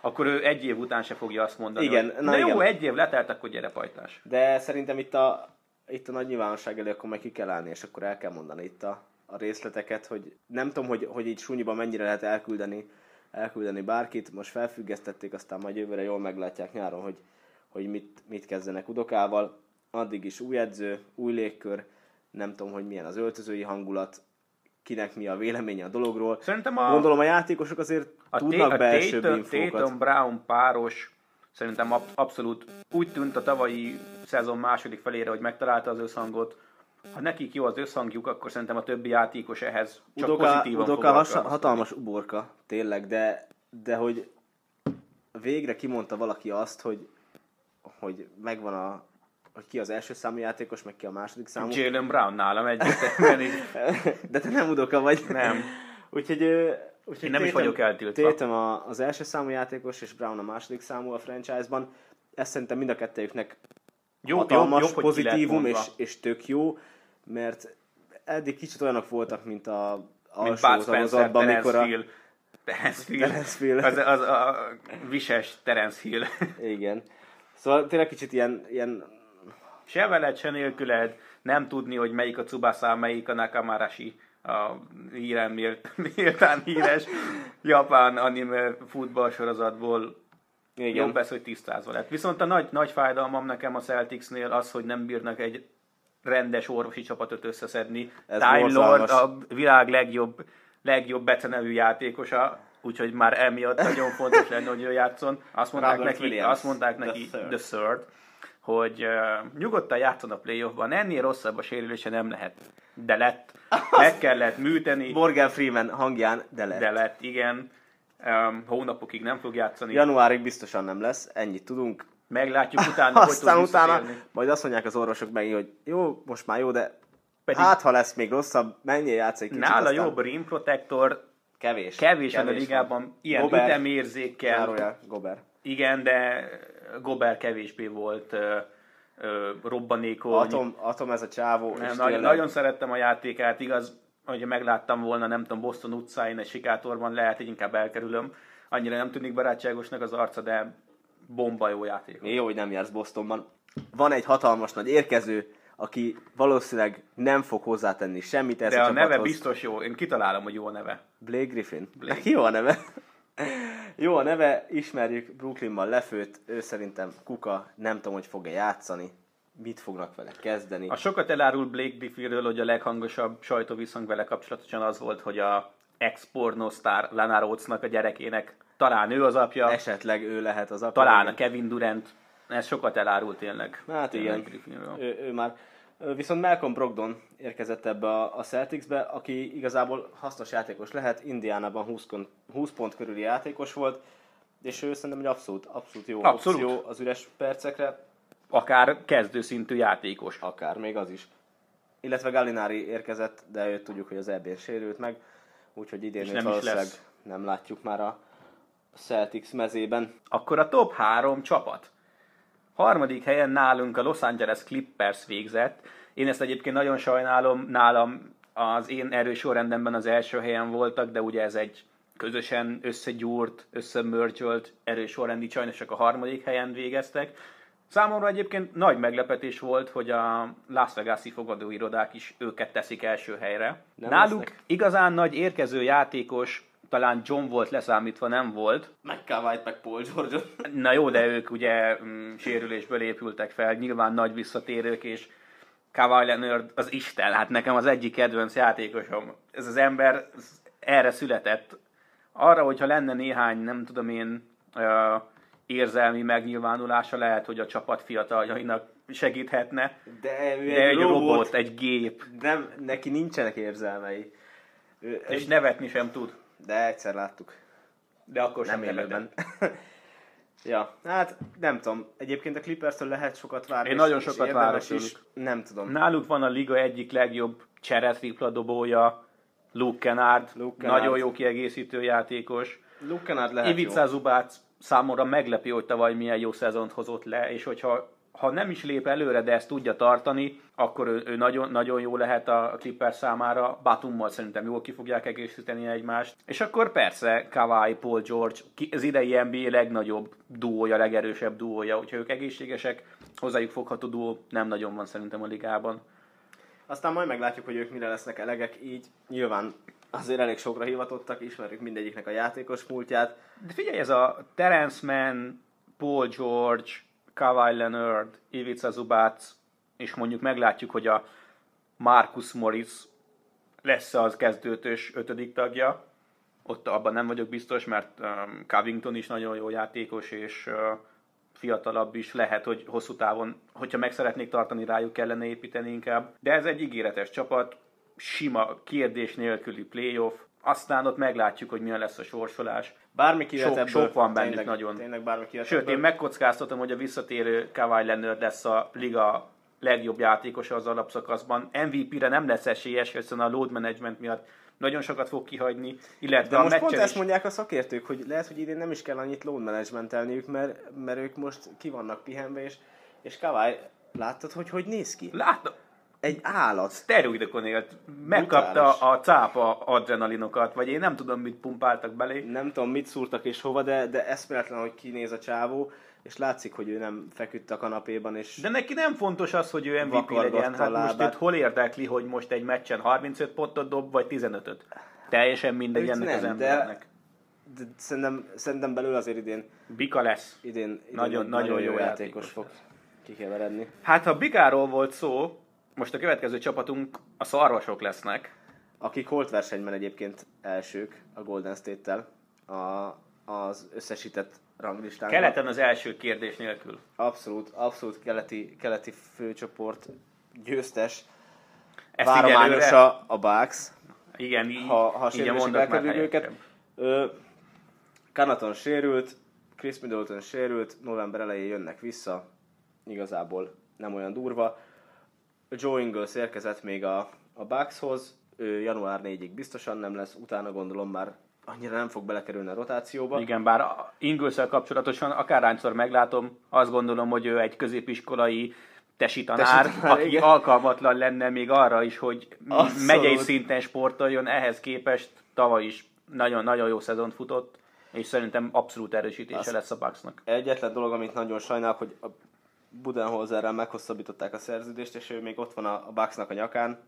akkor ő egy év után se fogja azt mondani, Igen, hogy, na na jó, igen. egy év letelt, akkor gyere pajtás. De szerintem itt a, itt a nagy nyilvánosság elé akkor meg ki kell állni, és akkor el kell mondani itt a, a részleteket, hogy nem tudom, hogy, hogy így súnyiban mennyire lehet elküldeni, elküldeni bárkit. Most felfüggesztették, aztán majd jövőre jól meglátják nyáron, hogy, hogy mit, mit kezdenek Udokával. Addig is új edző, új légkör, nem tudom, hogy milyen az öltözői hangulat, kinek mi a véleménye a dologról. Szerintem a- Gondolom a játékosok azért A, tudnak T- a belső Tatum, infókat. Tatum Brown páros szerintem ab- abszolút úgy tűnt a tavalyi szezon második felére, hogy megtalálta az összhangot. Ha nekik jó az összhangjuk, akkor szerintem a többi játékos ehhez csak Udoka, pozitívan Udoka has, hatalmas uborka, tényleg, de, de hogy végre kimondta valaki azt, hogy, hogy megvan a hogy ki az első számú játékos, meg ki a második számú. Jalen Brown nálam egyértelműen így. De te nem Udoka vagy. Nem. úgyhogy, úgyhogy Én nem is Tatum- vagyok eltiltva. Tatum a, az első számú játékos, és Brown a második számú a franchise-ban. Ez szerintem mind a kettőjüknek Jó, hatalmas jobb, jobb, pozitívum, és, és tök jó, mert eddig kicsit olyanok voltak, mint a Mint Bud Spencer, tagozatban, Terence mikor a... Hill. Terence Hill. Terence Hill. Az, az a vises Terence Hill. Igen. Szóval tényleg kicsit ilyen, ilyen se veled, se nélküled, nem tudni, hogy melyik a Tsubasa, melyik a Nakamarashi, a híren mélt, méltán híres japán anime futballsorozatból igen. jobb ez, hogy tisztázva lett. Viszont a nagy, nagy fájdalmam nekem a Celticsnél az, hogy nem bírnak egy rendes orvosi csapatot összeszedni. Ez Time Lord a világ legjobb, legjobb becenevű játékosa, úgyhogy már emiatt nagyon fontos lenne, hogy ő játszon. Azt mondták Robert neki, Williams, azt mondták the neki third. the third, hogy uh, nyugodtan játszon a playoffban, ennél rosszabb a sérülése nem lehet. De lett, meg kellett műteni, Morgan Freeman hangján, de lett. de lett, igen. Um, hónapokig nem fog játszani. Januárig biztosan nem lesz, ennyit tudunk. Meglátjuk utána, hogy Aztán tud utána visszatérni. majd azt mondják az orvosok meg, hogy jó, most már jó, de Pedig- hát ha lesz még rosszabb, menjél játsz egy kicsit, Nála aztán jobb rim protector, kevés. kevés, a van. ligában, ilyen Gobert. ütemérzékkel, Zárójel, Gober. igen, de Gober kevésbé volt ö, ö, robbanékony. Atom, atom ez a csávó. Nem, nagyon, nagyon szerettem a játékát, igaz, hogyha megláttam volna, nem tudom, Boston utcáin, egy sikátorban, lehet, hogy inkább elkerülöm. Annyira nem tűnik barátságosnak az arca, de bomba jó játék. Jó, hogy nem jársz Bostonban. Van egy hatalmas nagy érkező, aki valószínűleg nem fog hozzátenni semmit ez De a, a csapathoz. neve biztos jó, én kitalálom, hogy jó a neve. Blake Griffin. Blake. Jó a neve. Jó a neve, ismerjük, Brooklynban lefőtt, ő szerintem kuka, nem tudom, hogy fog-e játszani, mit fognak vele kezdeni. A sokat elárul Blake Griffinről, hogy a leghangosabb sajtóviszony vele kapcsolatosan az volt, hogy a ex-pornosztár Lana Rhodes-nak a gyerekének talán ő az apja, Esetleg ő lehet az apja. talán a. Kevin Durant. Ez sokat elárul tényleg. Hát igen, ő, ő már. Viszont Malcolm Brogdon érkezett ebbe a, a Celticsbe, aki igazából hasznos játékos lehet, Indiánában 20, kon- 20 pont körüli játékos volt, és ő szerintem egy abszolút, abszolút jó Abszolút. opció az üres percekre, Akár kezdőszintű játékos. akár még az is. Illetve Gallinari érkezett, de őt tudjuk, hogy az eb sérült meg, úgyhogy idén őt nem is valószínűleg lesz. nem látjuk már a Celtics mezében. Akkor a top három csapat. Harmadik helyen nálunk a Los Angeles Clippers végzett. Én ezt egyébként nagyon sajnálom, nálam az én erős sorrendemben az első helyen voltak, de ugye ez egy közösen összegyúrt, összemörcsölt erős sorrendi, sajnos csak a harmadik helyen végeztek. Számomra egyébként nagy meglepetés volt, hogy a Las Vegas-i fogadóirodák is őket teszik első helyre. Nem Náluk lesznek? igazán nagy érkező játékos, talán John volt leszámítva, nem volt, Meg meg Paul george Na jó, de ők ugye mm, sérülésből épültek fel, nyilván nagy visszatérők, és Kawhi Leonard az Isten, hát nekem az egyik kedvenc játékosom. Ez az ember ez erre született. Arra, hogyha lenne néhány, nem tudom én, ö, érzelmi megnyilvánulása, lehet, hogy a csapat fiataljainak segíthetne. De De egy robot, egy gép, Nem, neki nincsenek érzelmei. Ő, és nevetni sem tud. De egyszer láttuk. De akkor sem Nem nevetett. élőben. ja, hát nem tudom. Egyébként a Clippers-től lehet sokat várni. Én nagyon sokat várok is. Nem tudom. Náluk van a liga egyik legjobb cseretripla dobója, Luke Kennard, Luke Kennard. nagyon jó kiegészítő játékos. Luke Kennard lehet Ivica jó. Zubác számomra meglepő, hogy tavaly milyen jó szezont hozott le, és hogyha ha nem is lép előre, de ezt tudja tartani, akkor ő, ő nagyon, nagyon jó lehet a Clippers számára. Batummal szerintem jól ki fogják egészíteni egymást. És akkor persze Kawhi, Paul George, az idei NBA legnagyobb duója, legerősebb duója, hogyha ők egészségesek, hozzájuk fogható duó nem nagyon van szerintem a ligában. Aztán majd meglátjuk, hogy ők mire lesznek elegek, így nyilván azért elég sokra hivatottak, ismerjük mindegyiknek a játékos múltját. De figyelj, ez a Terence Mann, Paul George, Kawhi Leonard, Ivica Zubac, és mondjuk meglátjuk, hogy a Marcus Morris lesz az kezdőtös ötödik tagja. Ott abban nem vagyok biztos, mert um, Covington is nagyon jó játékos, és uh, fiatalabb is lehet, hogy hosszú távon, hogyha meg szeretnék tartani rájuk, kellene építeni inkább. De ez egy ígéretes csapat, sima, kérdés nélküli playoff, aztán ott meglátjuk, hogy milyen lesz a sorsolás. Bármi kivet Sok- sok van bennük tényleg, nagyon. Tényleg bármi kivet Sőt, ebből. én megkockáztatom, hogy a visszatérő Kawhi Leonard lesz a liga legjobb játékosa az alapszakaszban. MVP-re nem lesz esélyes, hiszen a load management miatt nagyon sokat fog kihagyni, illetve De a most pont meccsen ezt is... mondják a szakértők, hogy lehet, hogy idén nem is kell annyit load managementelniük, mert, mert ők most ki vannak pihenve, és, és Kawhi, láttad, hogy hogy néz ki? Látom, Egy állat. szteroidokon élt, megkapta Brutális. a cápa adrenalinokat, vagy én nem tudom, mit pumpáltak belé. Nem tudom, mit szúrtak és hova, de, de eszméletlen, hogy kinéz a csávó, és látszik, hogy ő nem feküdt a kanapéban, és De neki nem fontos az, hogy ő MVP legyen. Hát most őt hol érdekli, hogy most egy meccsen 35 pontot dob, vagy 15-öt? Teljesen mindegy Őt ennek nem, az de- embernek. de szerintem, szerintem belül azért idén, Bika lesz. idén, idén Nagyon- egy nagyon jó játékos játékos fog kikeveredni. Hát ha Bikáról volt szó, most a következő csapatunk a szarvasok lesznek. Akik holt versenyben egyébként elsők a Golden State-tel a, az összesített ranglistánkon. Keleten az első kérdés nélkül. Abszolút, abszolút keleti, keleti főcsoport győztes. Ezt Várományosa a Bucks, igen, így, ha, ha már elkerüljük őket. Ö, Kanaton sérült, Chris Middleton sérült, november elején jönnek vissza, igazából nem olyan durva. Joe Ingles érkezett még a, a Buckshoz, ő január 4-ig biztosan nem lesz, utána gondolom már annyira nem fog belekerülni a rotációba. Igen, bár ingles kapcsolatosan akárhányszor meglátom, azt gondolom, hogy ő egy középiskolai tesi tanár, Tesi tanár, aki igen. alkalmatlan lenne még arra is, hogy Abszolút. megyei szinten sportoljon, ehhez képest tavaly is nagyon-nagyon jó szezont futott, és szerintem abszolút erősítése Azt- lesz a Bucksnak. Egyetlen dolog, amit nagyon sajnálok, hogy a Budenholzerrel meghosszabbították a szerződést, és ő még ott van a, a Bucksnak a nyakán.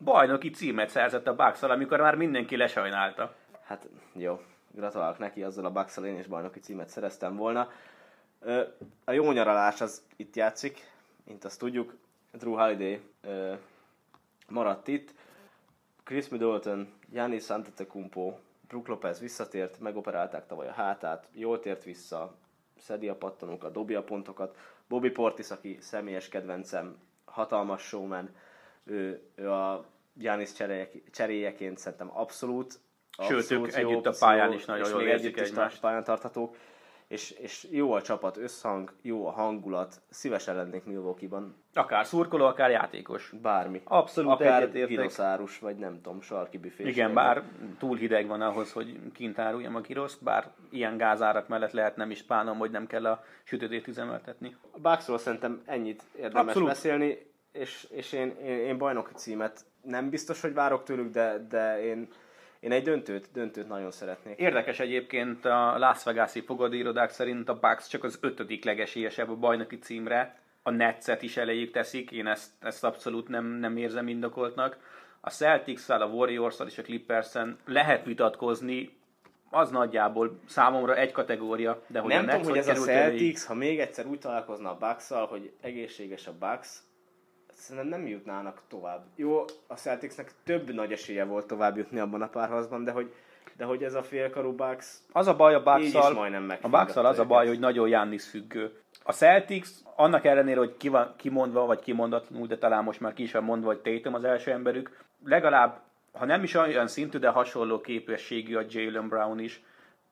Bajnoki címet szerzett a bucks amikor már mindenki lesajnálta. Hát jó, gratulálok neki, azzal a bucks én is bajnoki címet szereztem volna. Ö, A jó nyaralás az itt játszik, mint azt tudjuk. Drew Holiday ö, maradt itt. Chris Middleton, Giannis Antetokounmpo, Brook Lopez visszatért, megoperálták tavaly a hátát, jól tért vissza, szedi a pattanókat, dobja a pontokat. Bobby Portis, aki személyes kedvencem, hatalmas showman, ő, ő a Giannis cseréje- cseréjeként szerintem abszolút Sőt, abszolút ők jó együtt a pályán is nagyon jól érzik egymást. pályán tarthatók, és, és jó a csapat, összhang, jó a hangulat, szívesen lennék Milwaukee-ban, Akár szurkoló, akár játékos. bármi. Abszolút Akár egyetértek. dinoszárus, vagy nem tudom, sarki büfés. Igen, bár túl hideg van ahhoz, hogy kint áruljam a giroszt, bár ilyen gázárak mellett lehet nem is bánom, hogy nem kell a sütőtét üzemeltetni. A Bucksról szerintem ennyit érdemes Abszolút. beszélni, és, és én, én, én bajnoki címet nem biztos, hogy várok tőlük, de, de én, én egy döntőt, döntőt nagyon szeretnék. Érdekes egyébként a Las Vegas-i fogadóirodák szerint a Bucks csak az ötödik legesélyesebb a bajnoki címre. A Netset is elejük teszik, én ezt, ezt abszolút nem, nem érzem indokoltnak. A celtics a warriors és a clippers lehet vitatkozni, az nagyjából számomra egy kategória, de hogy nem a tudom, hogy ez a Celtics, ha még egyszer úgy találkozna a bucks hogy egészséges a Bucks, szerintem nem jutnának tovább. Jó, a Celticsnek több nagy esélye volt tovább jutni abban a párharcban, de hogy, de hogy ez a félkarú Bucks Az a baj a bucks majdnem a bucks az a baj, hogy nagyon Jannis függő. A Celtics annak ellenére, hogy ki van kimondva, vagy kimondatlanul, de talán most már ki is van mondva, hogy Tatum az első emberük, legalább, ha nem is olyan szintű, de hasonló képességű a Jalen Brown is.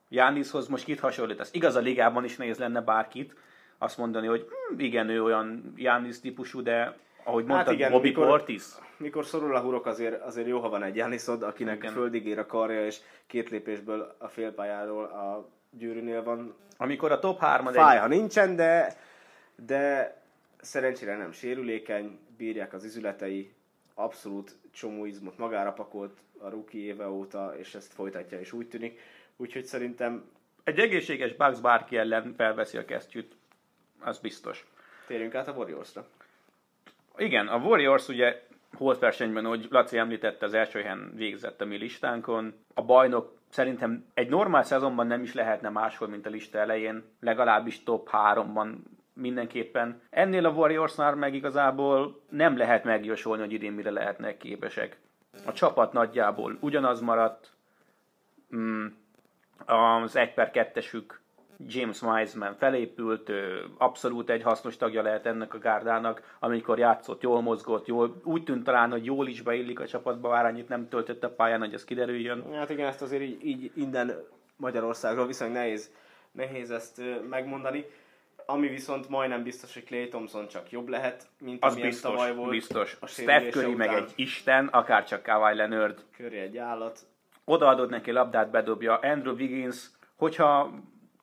Jannishoz most kit hasonlítasz? Igaz, a ligában is nehéz lenne bárkit azt mondani, hogy hm, igen, ő olyan Jannis típusú, de ahogy mondtad, Hát igen, Bobby mikor- Portis. Mikor szorul a hurok, azért, azért jó, ha van egy Janisod, akinek Igen. földig ér a karja, és két lépésből a félpályáról a gyűrűnél van. Amikor a top 3 Fáj, ha nincsen, de, de szerencsére nem sérülékeny, bírják az üzületei, abszolút csomó izmot magára pakolt a rookie éve óta, és ezt folytatja, és úgy tűnik. Úgyhogy szerintem egy egészséges Bucks bárki ellen felveszi a kesztyűt, az biztos. térjünk át a Warriorsra. Igen, a Warriors ugye holt versenyben, ahogy Laci említette, az első helyen végzett a mi listánkon. A bajnok szerintem egy normál szezonban nem is lehetne máshol, mint a lista elején, legalábbis top 3-ban mindenképpen. Ennél a Warriorsnál meg igazából nem lehet megjósolni, hogy idén mire lehetnek képesek. A csapat nagyjából ugyanaz maradt, mm, az 1 per 2-esük James Wiseman felépült, ő abszolút egy hasznos tagja lehet ennek a gárdának, amikor játszott, jól mozgott, jól, úgy tűnt talán, hogy jól is beillik a csapatba, bár annyit nem töltött a pályán, hogy ez kiderüljön. Hát igen, ezt azért így, így innen Magyarországról viszonylag nehéz, nehéz ezt megmondani. Ami viszont majdnem biztos, hogy Clay Thompson csak jobb lehet, mint Az biztos, tavaly volt. biztos. A Steph Curry meg egy isten, akár csak Kawhi Leonard. Curry egy állat. Odaadod neki labdát, bedobja. Andrew Wiggins, hogyha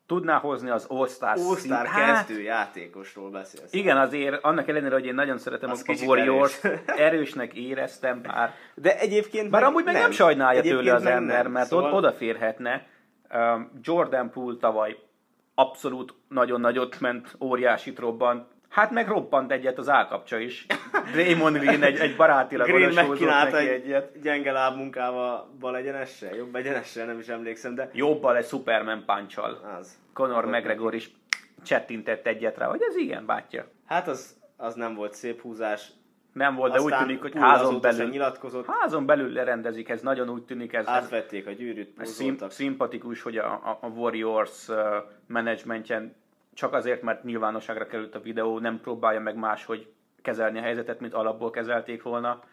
tudná hozni az All-Star All-Star hát, kezdő játékosról beszélsz. Igen, azért annak ellenére, hogy én nagyon szeretem Az a Warriors, erősnek éreztem bár. De egyébként Bár amúgy meg nem, sajnálja Egyébként tőle az ember, nem. mert szóval... odaférhetne. Jordan Poole tavaly abszolút nagyon nagyot ment, óriásit robbant. Hát meg robbant egyet az állkapcsa is. Draymond Green egy, egy barátilag Green megkínálta neki egy egyet. gyenge lábmunkával bal egyenessel, jobb egyenessel, nem is emlékszem, de Jobbal egy Superman punch az. Conor Volt McGregor is csettintett egyet rá, hogy ez igen, bátya. Hát az, az nem volt szép húzás. Nem volt, de úgy tűnik, hogy házon belül, nyilatkozott, házon belül lerendezik, ez nagyon úgy tűnik, ez, átvették a gyűrűt, szim, szimpatikus, hogy a, a, a Warriors uh, menedzsmentjen csak azért, mert nyilvánosságra került a videó, nem próbálja meg máshogy kezelni a helyzetet, mint alapból kezelték volna.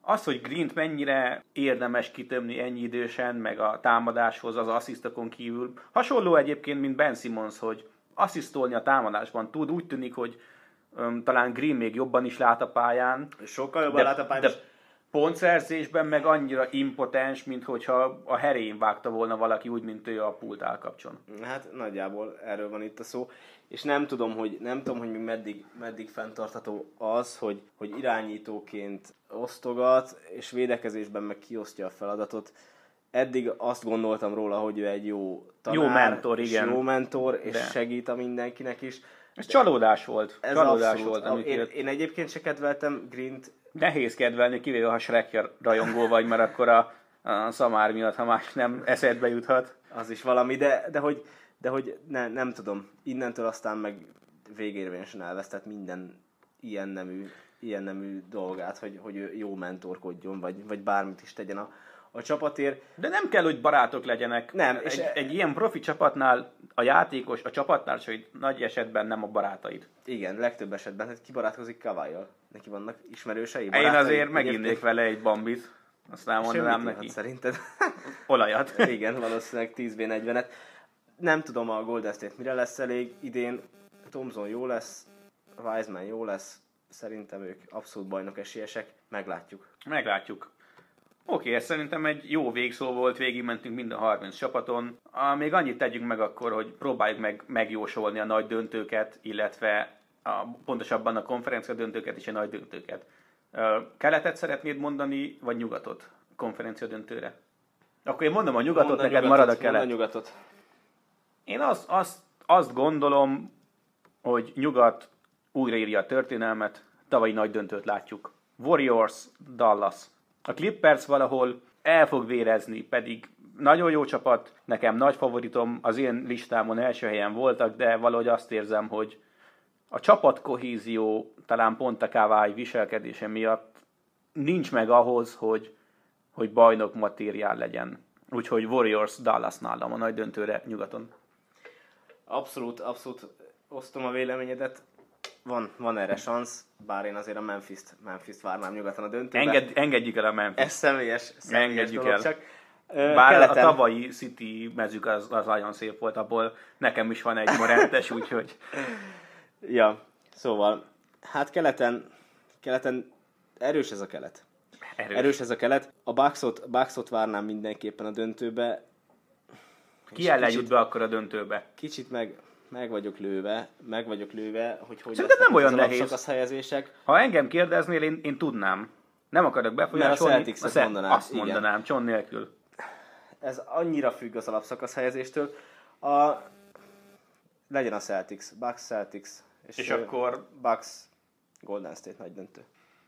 Az, hogy Green-t mennyire érdemes kitömni ennyi idősen, meg a támadáshoz az asszisztokon kívül, hasonló egyébként, mint Ben Simmons, hogy asszisztolni a támadásban tud, úgy tűnik, hogy um, talán Green még jobban is lát a pályán, Sokkal jobban de- lát a pályán, de- pontszerzésben meg annyira impotens, mint hogyha a herén vágta volna valaki úgy, mint ő a pult állkapcson. Hát nagyjából erről van itt a szó. És nem tudom, hogy, nem tudom, hogy meddig, meddig fenntartható az, hogy, hogy irányítóként osztogat, és védekezésben meg kiosztja a feladatot. Eddig azt gondoltam róla, hogy ő egy jó tanár, Jó mentor, igen. jó mentor, és De. segít a mindenkinek is. Ez csalódás volt. Ez csalódás abszolút. volt, amit én, én egyébként se kedveltem Grint, Nehéz kedvelni, kivéve ha Shrek rajongó vagy, mert akkor a, a szamár miatt, ha más nem eszedbe juthat. az is valami, de, de hogy, de hogy ne, nem tudom, innentől aztán meg végérvényesen elvesztett minden ilyen nemű, ilyen nemű dolgát, hogy, hogy jó mentorkodjon, vagy, vagy bármit is tegyen a, a csapatért. De nem kell, hogy barátok legyenek. Nem, és egy, e- egy ilyen profi csapatnál a játékos, a csapattársai nagy esetben nem a barátaid. Igen, legtöbb esetben, hát kibarátkozik Kavályjal. Neki vannak ismerősei, Én barátai, azért meginnék vele egy bambit, azt elmondanám semmit neki. ihat Szerinted? Olajat. Igen, valószínűleg 10v40-et. Nem tudom a Golden State mire lesz elég idén. Thompson jó lesz, Wiseman jó lesz. Szerintem ők abszolút bajnok esélyesek. Meglátjuk. Meglátjuk. Oké, ez szerintem egy jó végszó volt, végigmentünk mind a 30 csapaton. Ah, még annyit tegyünk meg akkor, hogy próbáljuk meg megjósolni a nagy döntőket, illetve a, pontosabban a konferencia döntőket és a nagy döntőket. Ö, Keletet szeretnéd mondani, vagy nyugatot konferencia döntőre? Akkor én mondom a nyugatot, Mondd a neked nyugatot, marad a kelet. mondd a nyugatot. Én azt, azt, azt gondolom, hogy nyugat újraírja a történelmet, tavalyi nagy döntőt látjuk. Warriors, Dallas. A Clippers valahol el fog vérezni, pedig nagyon jó csapat, nekem nagy favoritom, az én listámon első helyen voltak, de valahogy azt érzem, hogy a csapat kohézió talán pont a Kawhi viselkedése miatt nincs meg ahhoz, hogy, hogy bajnok matériál legyen. Úgyhogy Warriors Dallas nálam a nagy döntőre nyugaton. Abszolút, abszolút osztom a véleményedet. Van, van erre szansz, bár én azért a Memphis-t, Memphis-t várnám nyugaton a döntőbe. Enged, engedjük el a Memphis. Ez személyes, személyes Engedjük dolog el. csak. Bár keleten- a tavalyi City mezük az, az nagyon szép volt, abból nekem is van egy morentes, úgyhogy Ja, szóval, hát keleten, keleten erős ez a kelet. erős. Erős ez a kelet. A Bucksot, Bucksot várnám mindenképpen a döntőbe. Ki ellen kicsit- jut be akkor a döntőbe? Kicsit meg, meg vagyok lőve, meg vagyok lőve, hogy hogy Szerintem lesznek nem olyan az nehéz. alapszakasz helyezések. Ha engem kérdeznél, én, én tudnám. Nem akarok befolyásolni. Mert a Celtics-et Cel- mondanád, Azt igen. mondanám, Cson nélkül. Ez annyira függ az alapszakasz helyezéstől. A, legyen a Celtics, Bucks Celtics. És ö, akkor- Bucks Golden State nagy döntő.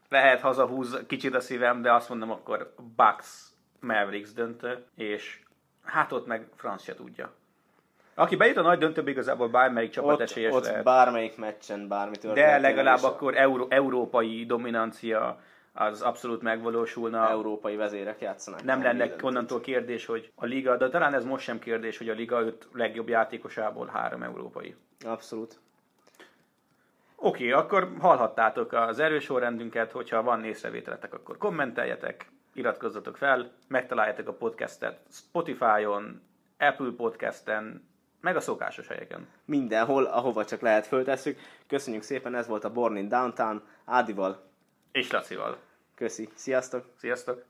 Lehet hazahúz kicsit a szívem, de azt mondom akkor Bucks Mavericks döntő, és hát ott meg franc se tudja. Aki bejut a nagy döntőbe, igazából bármelyik csapat Ott, esélyes ott lehet. bármelyik meccsen bármi történik. De legalább akkor euró, európai dominancia az abszolút megvalósulna. Európai vezérek játszanak. Nem lenne onnantól kérdés, hogy a liga, de talán ez most sem kérdés, hogy a liga öt legjobb játékosából három európai. Abszolút. Oké, akkor hallhattátok az erős sorrendünket, hogyha van észrevételetek, akkor kommenteljetek, iratkozzatok fel, megtaláljátok a podcastet Spotify-on, Apple Podcasten, meg a szokásos helyeken. Mindenhol, ahova csak lehet föltesszük. Köszönjük szépen, ez volt a Born in Downtown. Ádival. És Lacival. Köszi. Sziasztok! Sziasztok!